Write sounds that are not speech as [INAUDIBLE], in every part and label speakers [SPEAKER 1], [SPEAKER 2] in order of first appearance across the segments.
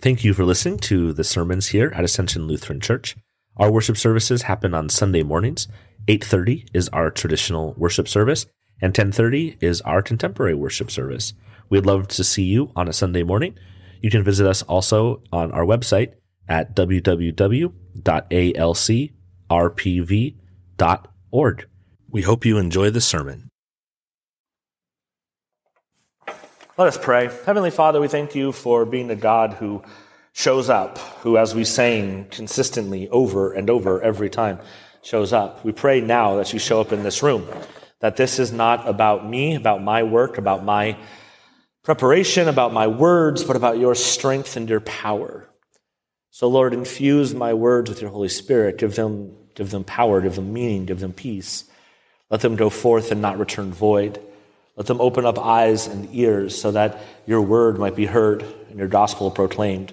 [SPEAKER 1] Thank you for listening to the sermons here at Ascension Lutheran Church. Our worship services happen on Sunday mornings. 8:30 is our traditional worship service and 10:30 is our contemporary worship service. We'd love to see you on a Sunday morning. You can visit us also on our website at www.alcrpv.org. We hope you enjoy the sermon.
[SPEAKER 2] Let us pray. Heavenly Father, we thank you for being a God who shows up, who, as we sang consistently over and over every time, shows up. We pray now that you show up in this room, that this is not about me, about my work, about my preparation, about my words, but about your strength and your power. So, Lord, infuse my words with your Holy Spirit. Give them, give them power, give them meaning, give them peace. Let them go forth and not return void. Let them open up eyes and ears so that your word might be heard and your gospel proclaimed.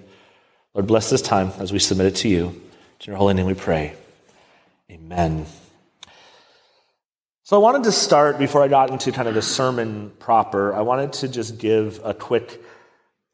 [SPEAKER 2] Lord, bless this time as we submit it to you. In your holy name we pray. Amen. So I wanted to start, before I got into kind of the sermon proper, I wanted to just give a quick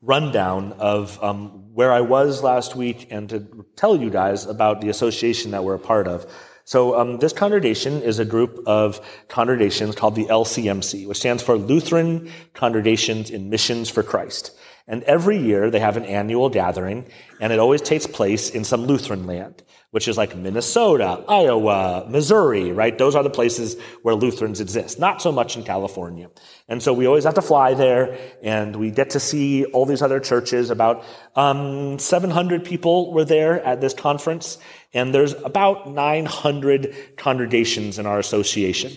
[SPEAKER 2] rundown of um, where I was last week and to tell you guys about the association that we're a part of. So um, this congregation is a group of congregations called the LCMC, which stands for Lutheran Congregations in Missions for Christ. And every year they have an annual gathering, and it always takes place in some Lutheran land, which is like Minnesota, Iowa, Missouri, right? Those are the places where Lutherans exist, not so much in California. And so we always have to fly there, and we get to see all these other churches. About um, 700 people were there at this conference, and there's about 900 congregations in our association.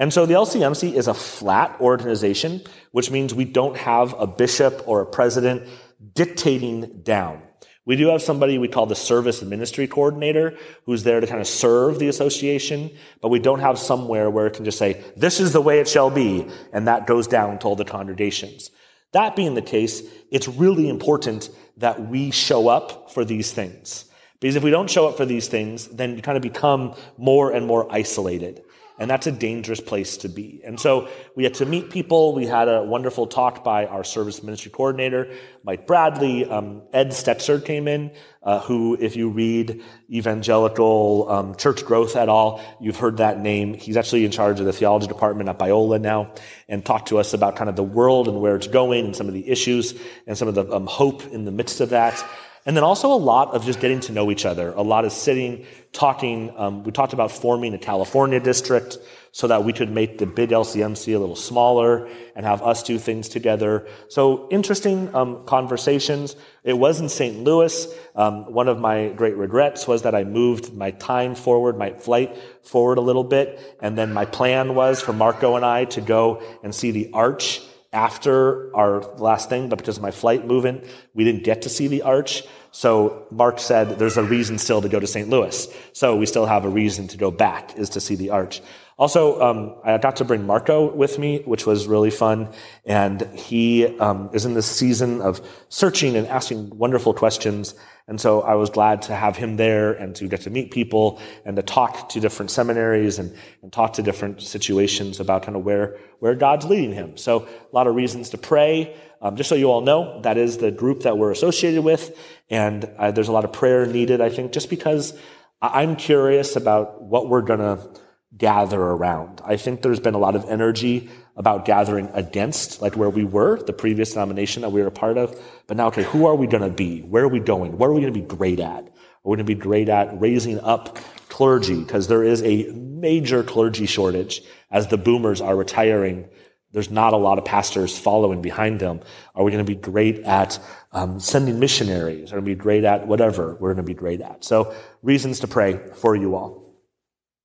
[SPEAKER 2] And so the LCMC is a flat organization, which means we don't have a bishop or a president dictating down. We do have somebody we call the service ministry coordinator who's there to kind of serve the association, but we don't have somewhere where it can just say, this is the way it shall be, and that goes down to all the congregations. That being the case, it's really important that we show up for these things. Because if we don't show up for these things, then you kind of become more and more isolated. And that's a dangerous place to be. And so we had to meet people. We had a wonderful talk by our service ministry coordinator, Mike Bradley. Um, Ed Stetzer came in, uh, who, if you read Evangelical um, Church Growth at all, you've heard that name. He's actually in charge of the theology department at Biola now and talked to us about kind of the world and where it's going and some of the issues and some of the um, hope in the midst of that. And then also a lot of just getting to know each other. A lot of sitting, talking. Um, we talked about forming a California district so that we could make the big LCMC a little smaller and have us do things together. So interesting um, conversations. It was in St. Louis. Um, one of my great regrets was that I moved my time forward, my flight forward a little bit. And then my plan was for Marco and I to go and see the arch after our last thing, but because of my flight movement, we didn't get to see the arch. So Mark said there's a reason still to go to St. Louis. So we still have a reason to go back is to see the arch. Also, um, I got to bring Marco with me, which was really fun. And he um, is in this season of searching and asking wonderful questions. And so I was glad to have him there and to get to meet people and to talk to different seminaries and, and talk to different situations about kind of where, where God's leading him. So a lot of reasons to pray. Um, just so you all know, that is the group that we're associated with. And uh, there's a lot of prayer needed, I think, just because I'm curious about what we're going to gather around. I think there's been a lot of energy about gathering against, like where we were, the previous denomination that we were a part of. But now, okay, who are we going to be? Where are we going? What are we going to be great at? Are we going to be great at raising up clergy? Because there is a major clergy shortage as the boomers are retiring. There's not a lot of pastors following behind them. Are we going to be great at um, sending missionaries? Are we going to be great at whatever we're going to be great at? So, reasons to pray for you all.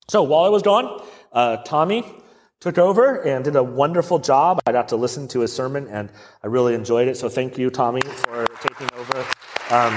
[SPEAKER 2] So while I was gone, uh, Tommy took over and did a wonderful job. I got to listen to his sermon and I really enjoyed it. So thank you, Tommy, for taking over. Um,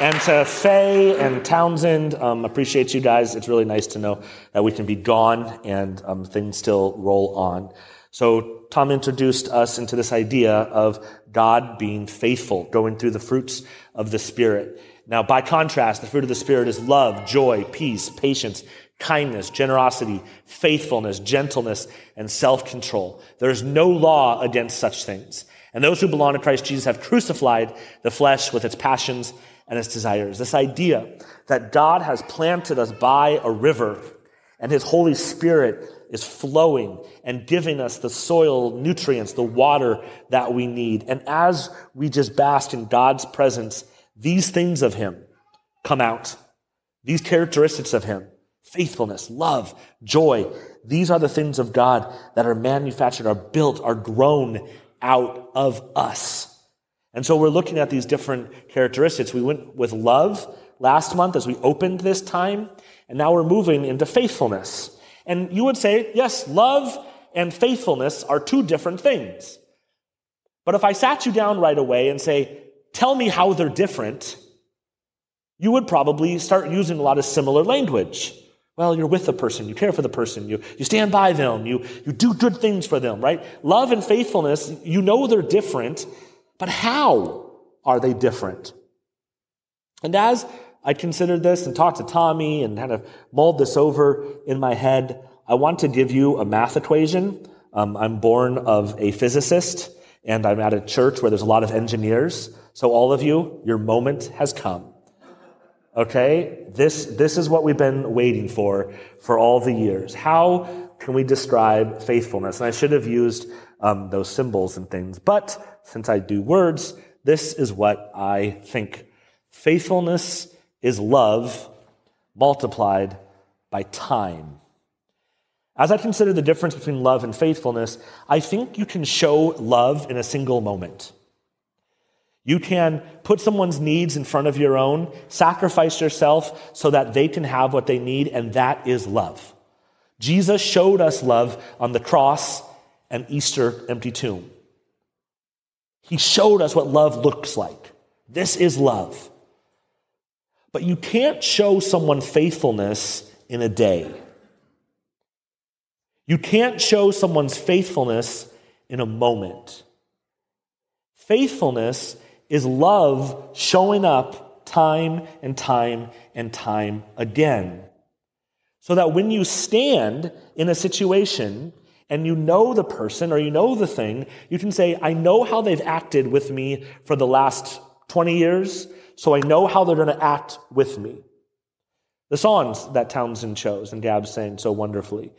[SPEAKER 2] and to Faye and Townsend, um, appreciate you guys. It's really nice to know that we can be gone and um, things still roll on. So Tom introduced us into this idea of God being faithful, going through the fruits of the Spirit. Now, by contrast, the fruit of the Spirit is love, joy, peace, patience, kindness, generosity, faithfulness, gentleness, and self-control. There is no law against such things. And those who belong to Christ Jesus have crucified the flesh with its passions and its desires. This idea that God has planted us by a river and his Holy Spirit is flowing and giving us the soil nutrients, the water that we need. And as we just bask in God's presence, these things of him come out. These characteristics of him faithfulness, love, joy. These are the things of God that are manufactured, are built, are grown out of us. And so we're looking at these different characteristics. We went with love last month as we opened this time, and now we're moving into faithfulness. And you would say, yes, love and faithfulness are two different things. But if I sat you down right away and say, tell me how they're different, you would probably start using a lot of similar language. Well, you're with the person, you care for the person, you, you stand by them, you, you do good things for them, right? Love and faithfulness, you know they're different, but how are they different? And as I considered this and talked to Tommy and kind of mulled this over in my head, I want to give you a math equation. Um, I'm born of a physicist, and I'm at a church where there's a lot of engineers. So, all of you, your moment has come. Okay? This, this is what we've been waiting for for all the years. How can we describe faithfulness? And I should have used um, those symbols and things. But since I do words, this is what I think. Faithfulness is love multiplied by time. As I consider the difference between love and faithfulness, I think you can show love in a single moment. You can put someone's needs in front of your own, sacrifice yourself so that they can have what they need, and that is love. Jesus showed us love on the cross and Easter empty tomb. He showed us what love looks like. This is love. But you can't show someone faithfulness in a day. You can't show someone's faithfulness in a moment. Faithfulness is love showing up time and time and time again. So that when you stand in a situation and you know the person or you know the thing, you can say, I know how they've acted with me for the last 20 years, so I know how they're going to act with me. The songs that Townsend chose and Gab sang so wonderfully.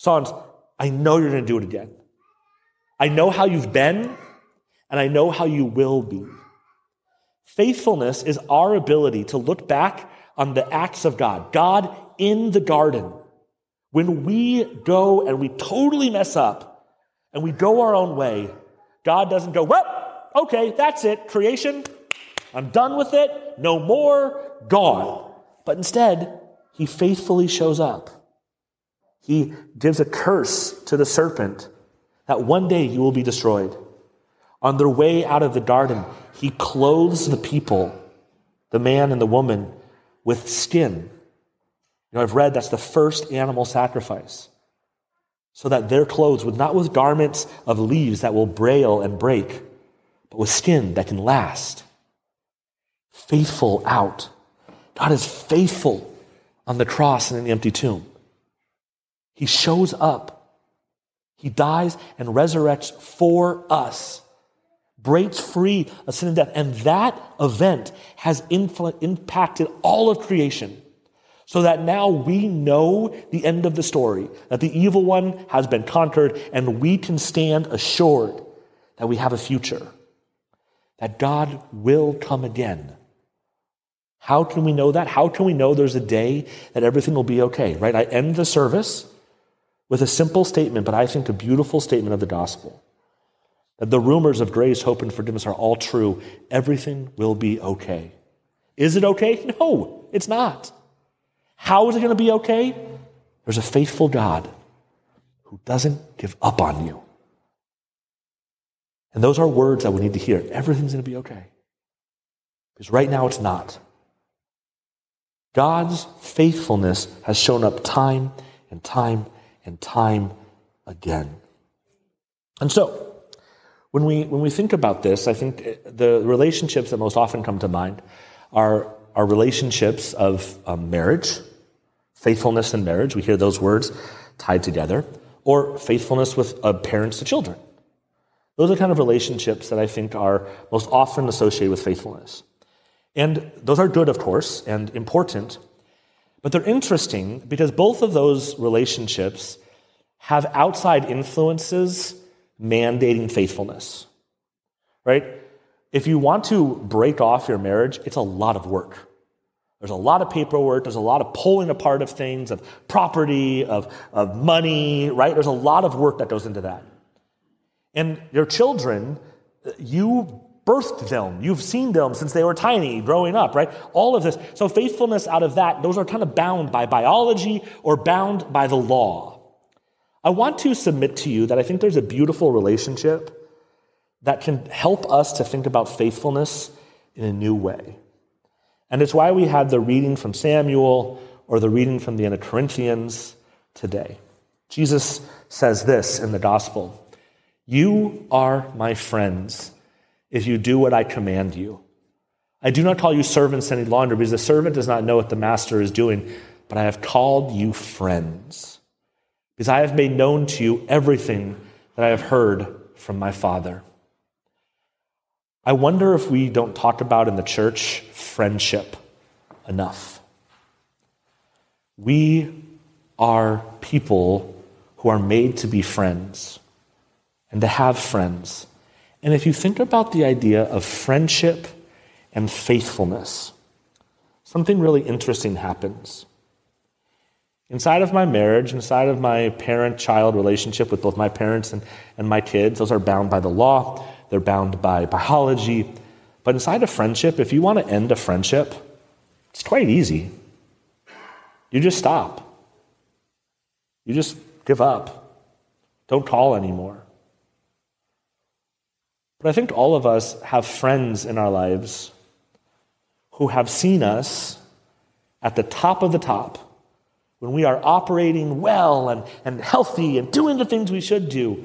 [SPEAKER 2] Songs, I know you're going to do it again. I know how you've been, and I know how you will be. Faithfulness is our ability to look back on the acts of God, God in the garden. When we go and we totally mess up and we go our own way, God doesn't go, well, okay, that's it, creation, I'm done with it, no more, gone. But instead, he faithfully shows up. He gives a curse to the serpent that one day you will be destroyed. On their way out of the garden, he clothes the people, the man and the woman, with skin. You know, I've read that's the first animal sacrifice. So that their clothes would not with garments of leaves that will brail and break, but with skin that can last. Faithful out. God is faithful on the cross and in the empty tomb. He shows up. He dies and resurrects for us breaks free of sin and death. And that event has influ- impacted all of creation. So that now we know the end of the story, that the evil one has been conquered, and we can stand assured that we have a future, that God will come again. How can we know that? How can we know there's a day that everything will be okay, right? I end the service with a simple statement, but I think a beautiful statement of the gospel that the rumors of grace, hope, and forgiveness are all true, everything will be okay. Is it okay? [LAUGHS] No, it's not. How is it going to be okay? There's a faithful God who doesn't give up on you. And those are words that we need to hear. Everything's going to be okay. Because right now it's not. God's faithfulness has shown up time and time and time again. And so, when we, when we think about this, I think the relationships that most often come to mind are, are relationships of um, marriage, faithfulness in marriage. We hear those words tied together, or faithfulness with uh, parents to children. Those are kind of relationships that I think are most often associated with faithfulness. And those are good, of course, and important, but they're interesting because both of those relationships have outside influences mandating faithfulness. Right? If you want to break off your marriage, it's a lot of work. There's a lot of paperwork, there's a lot of pulling apart of things, of property, of, of money, right? There's a lot of work that goes into that. And your children, you birthed them. You've seen them since they were tiny, growing up, right? All of this. So, faithfulness out of that, those are kind of bound by biology or bound by the law. I want to submit to you that I think there's a beautiful relationship that can help us to think about faithfulness in a new way. And it's why we had the reading from Samuel or the reading from the end of Corinthians today. Jesus says this in the gospel You are my friends if you do what I command you. I do not call you servants any longer because the servant does not know what the master is doing, but I have called you friends because I have made known to you everything that I have heard from my Father. I wonder if we don't talk about in the church friendship enough. We are people who are made to be friends and to have friends. And if you think about the idea of friendship and faithfulness, something really interesting happens. Inside of my marriage, inside of my parent child relationship with both my parents and, and my kids, those are bound by the law, they're bound by biology. But inside of friendship, if you want to end a friendship, it's quite easy. You just stop, you just give up, don't call anymore. But I think all of us have friends in our lives who have seen us at the top of the top when we are operating well and, and healthy and doing the things we should do.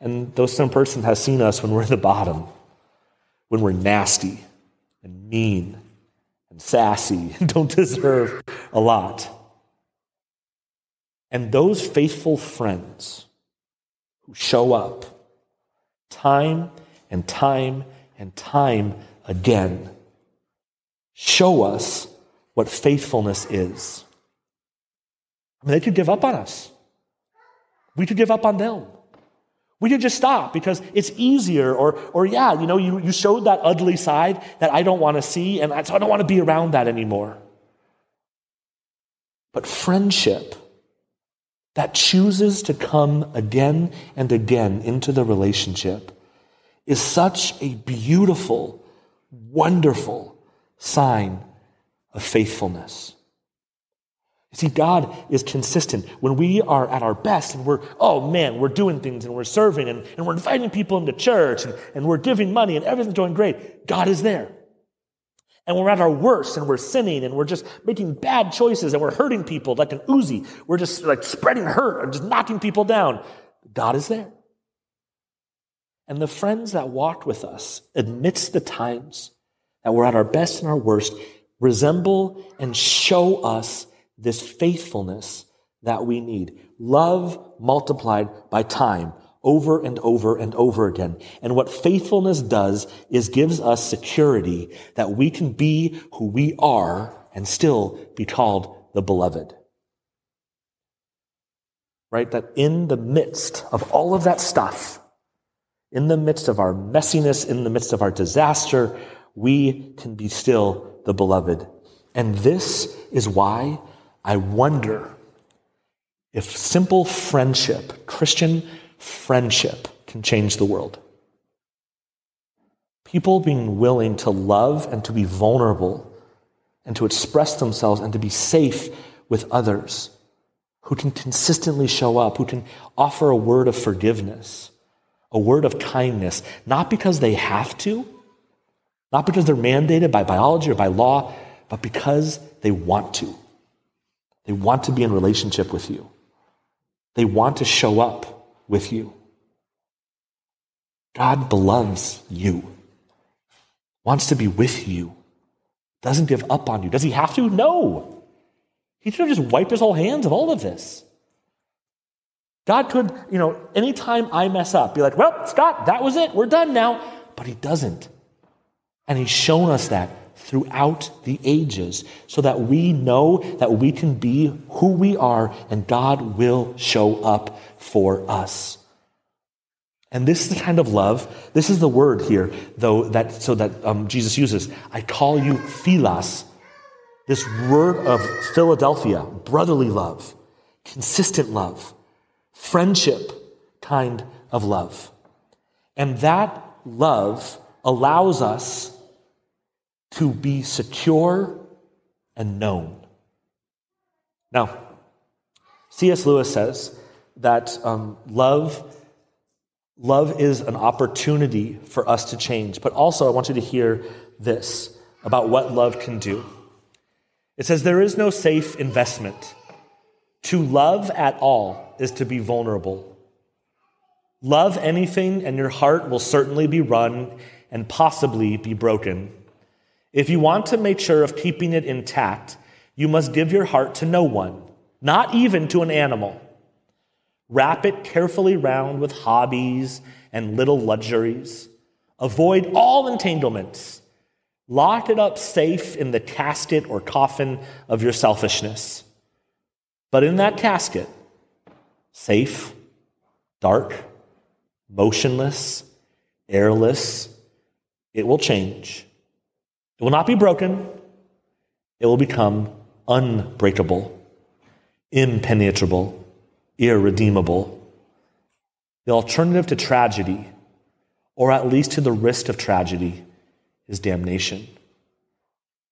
[SPEAKER 2] And those same person has seen us when we're at the bottom, when we're nasty and mean and sassy [LAUGHS] and don't deserve a lot. And those faithful friends who show up time and time and time again show us what faithfulness is. I mean, they could give up on us. We could give up on them. We could just stop because it's easier, or, or yeah, you know, you, you showed that ugly side that I don't want to see, and I, so I don't want to be around that anymore. But friendship that chooses to come again and again into the relationship is such a beautiful, wonderful sign of faithfulness. You see, God is consistent. When we are at our best and we're, oh man, we're doing things and we're serving and, and we're inviting people into church and, and we're giving money and everything's going great, God is there. And we're at our worst and we're sinning and we're just making bad choices and we're hurting people like an Uzi. We're just like spreading hurt and just knocking people down. God is there. And the friends that walked with us amidst the times that we're at our best and our worst resemble and show us this faithfulness that we need. Love multiplied by time over and over and over again. And what faithfulness does is gives us security that we can be who we are and still be called the beloved. Right? That in the midst of all of that stuff, in the midst of our messiness, in the midst of our disaster, we can be still the beloved. And this is why I wonder if simple friendship, Christian friendship, can change the world. People being willing to love and to be vulnerable and to express themselves and to be safe with others who can consistently show up, who can offer a word of forgiveness a word of kindness, not because they have to, not because they're mandated by biology or by law, but because they want to. They want to be in relationship with you. They want to show up with you. God loves you, wants to be with you, doesn't give up on you. Does he have to? No. He should have just wiped his whole hands of all of this. God could, you know, anytime I mess up, be like, well, Scott, that was it. We're done now. But he doesn't. And he's shown us that throughout the ages so that we know that we can be who we are and God will show up for us. And this is the kind of love, this is the word here, though, that so that um, Jesus uses. I call you philos, this word of Philadelphia, brotherly love, consistent love, friendship kind of love. And that love allows us to be secure and known. Now, C.S. Lewis says that um, love, love is an opportunity for us to change. But also, I want you to hear this about what love can do. It says, There is no safe investment. To love at all is to be vulnerable. Love anything, and your heart will certainly be wrung and possibly be broken. If you want to make sure of keeping it intact, you must give your heart to no one, not even to an animal. Wrap it carefully round with hobbies and little luxuries. Avoid all entanglements. Lock it up safe in the casket or coffin of your selfishness. But in that casket, safe, dark, motionless, airless, it will change it will not be broken, it will become unbreakable, impenetrable, irredeemable. The alternative to tragedy, or at least to the risk of tragedy, is damnation.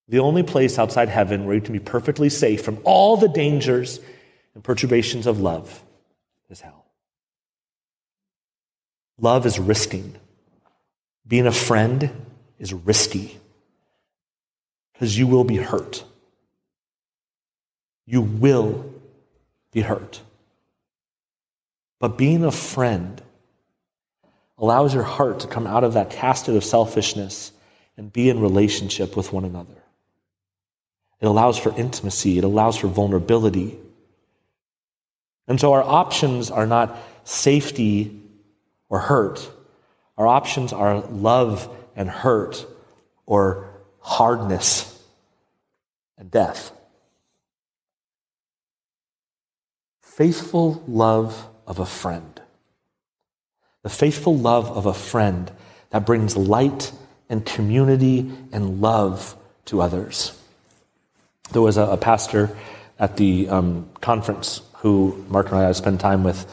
[SPEAKER 2] The only place outside heaven where you can be perfectly safe from all the dangers and perturbations of love is hell. Love is risking. Being a friend is risky because you will be hurt. You will be hurt. But being a friend allows your heart to come out of that casket of selfishness and be in relationship with one another. It allows for intimacy, it allows for vulnerability. And so our options are not safety or hurt. Our options are love and hurt or hardness and death. Faithful love of a friend. The faithful love of a friend that brings light and community and love to others. There was a, a pastor at the um, conference who Mark and I spent time with,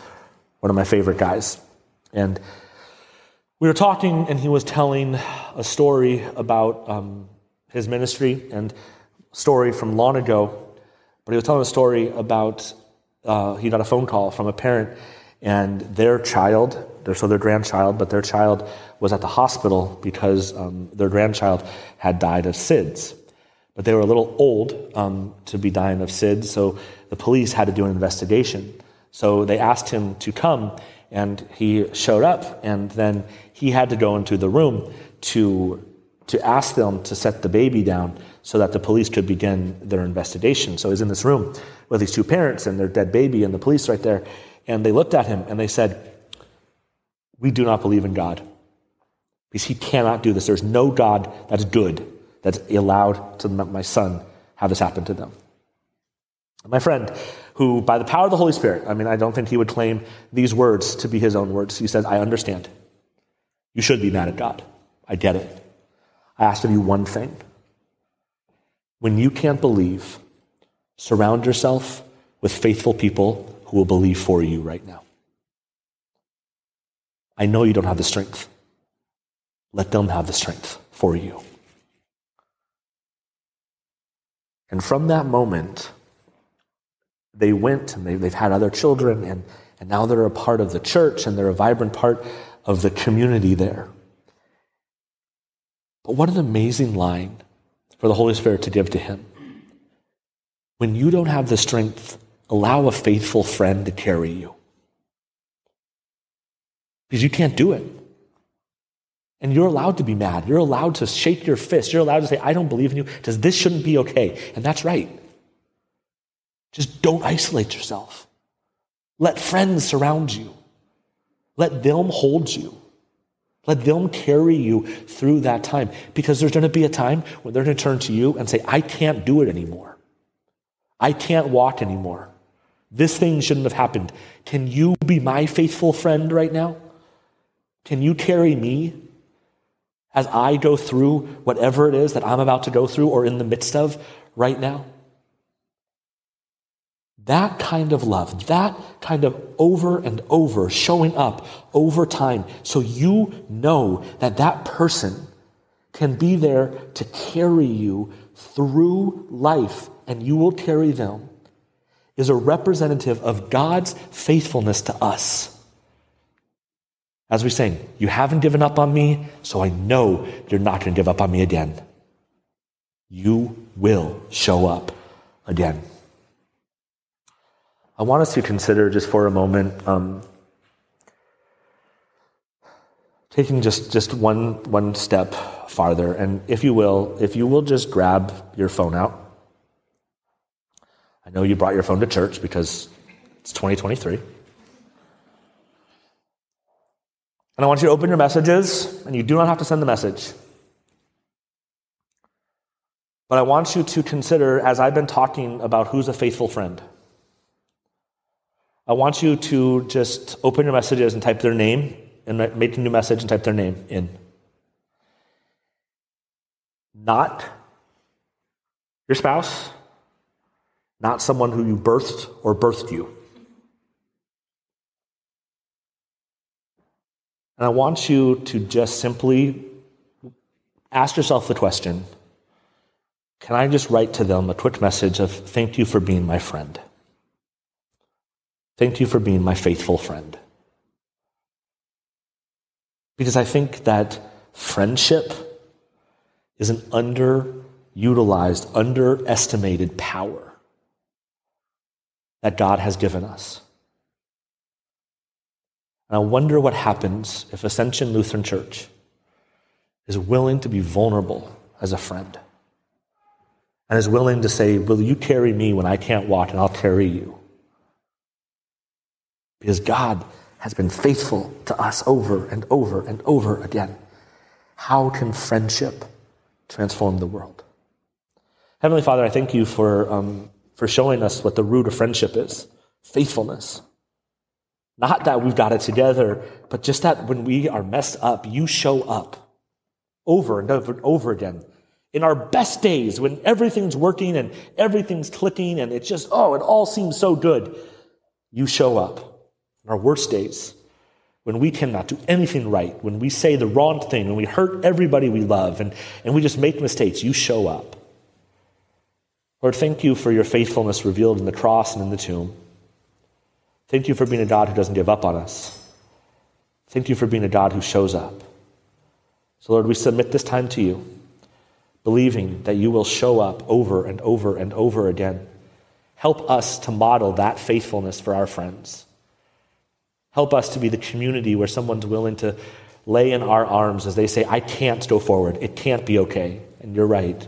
[SPEAKER 2] one of my favorite guys. And we were talking, and he was telling a story about um, his ministry and story from long ago, but he was telling a story about uh, he got a phone call from a parent and their child, their, so their grandchild, but their child was at the hospital because um, their grandchild had died of SIDS. But they were a little old um, to be dying of SIDS, so the police had to do an investigation. So they asked him to come, and he showed up, and then he had to go into the room to to ask them to set the baby down so that the police could begin their investigation. So he's in this room with these two parents and their dead baby and the police right there. And they looked at him and they said, We do not believe in God because he cannot do this. There's no God that's good that's allowed to my son have this happen to them. My friend, who by the power of the Holy Spirit, I mean, I don't think he would claim these words to be his own words. He says, I understand. You should be mad at God. I get it. I ask of you one thing. When you can't believe, surround yourself with faithful people who will believe for you right now. I know you don't have the strength. Let them have the strength for you. And from that moment, they went and they, have had other children, and, and now they're a part of the church and they're a vibrant part of the community there. But what an amazing line for the Holy Spirit to give to him. When you don't have the strength, allow a faithful friend to carry you. Because you can't do it. And you're allowed to be mad. You're allowed to shake your fist. You're allowed to say, I don't believe in you because this shouldn't be okay. And that's right. Just don't isolate yourself. Let friends surround you. Let them hold you. Let them carry you through that time because there's going to be a time when they're going to turn to you and say, I can't do it anymore. I can't walk anymore. This thing shouldn't have happened. Can you be my faithful friend right now? Can you carry me as I go through whatever it is that I'm about to go through or in the midst of right now? That kind of love, that kind of over and over showing up over time, so you know that that person can be there to carry you through life and you will carry them, is a representative of God's faithfulness to us. As we sing, you haven't given up on me, so I know you're not going to give up on me again. You will show up again. I want us to consider just for a moment um, taking just, just one, one step farther. And if you will, if you will just grab your phone out. I know you brought your phone to church because it's 2023. And I want you to open your messages, and you do not have to send the message. But I want you to consider, as I've been talking about who's a faithful friend. I want you to just open your messages and type their name and make a new message and type their name in. Not your spouse, not someone who you birthed or birthed you. And I want you to just simply ask yourself the question Can I just write to them a quick message of thank you for being my friend? Thank you for being my faithful friend. Because I think that friendship is an underutilized, underestimated power that God has given us. And I wonder what happens if Ascension Lutheran Church is willing to be vulnerable as a friend and is willing to say, Will you carry me when I can't walk, and I'll carry you? Because God has been faithful to us over and over and over again. How can friendship transform the world? Heavenly Father, I thank you for, um, for showing us what the root of friendship is faithfulness. Not that we've got it together, but just that when we are messed up, you show up over and over and over again. In our best days, when everything's working and everything's clicking and it's just, oh, it all seems so good, you show up our worst days, when we cannot do anything right, when we say the wrong thing, when we hurt everybody we love, and, and we just make mistakes, you show up. Lord, thank you for your faithfulness revealed in the cross and in the tomb. Thank you for being a God who doesn't give up on us. Thank you for being a God who shows up. So, Lord, we submit this time to you, believing that you will show up over and over and over again. Help us to model that faithfulness for our friends. Help us to be the community where someone's willing to lay in our arms as they say, I can't go forward. It can't be okay. And you're right.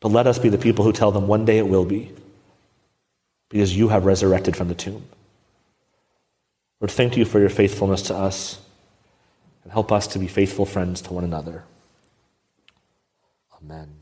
[SPEAKER 2] But let us be the people who tell them one day it will be because you have resurrected from the tomb. Lord, thank you for your faithfulness to us and help us to be faithful friends to one another. Amen.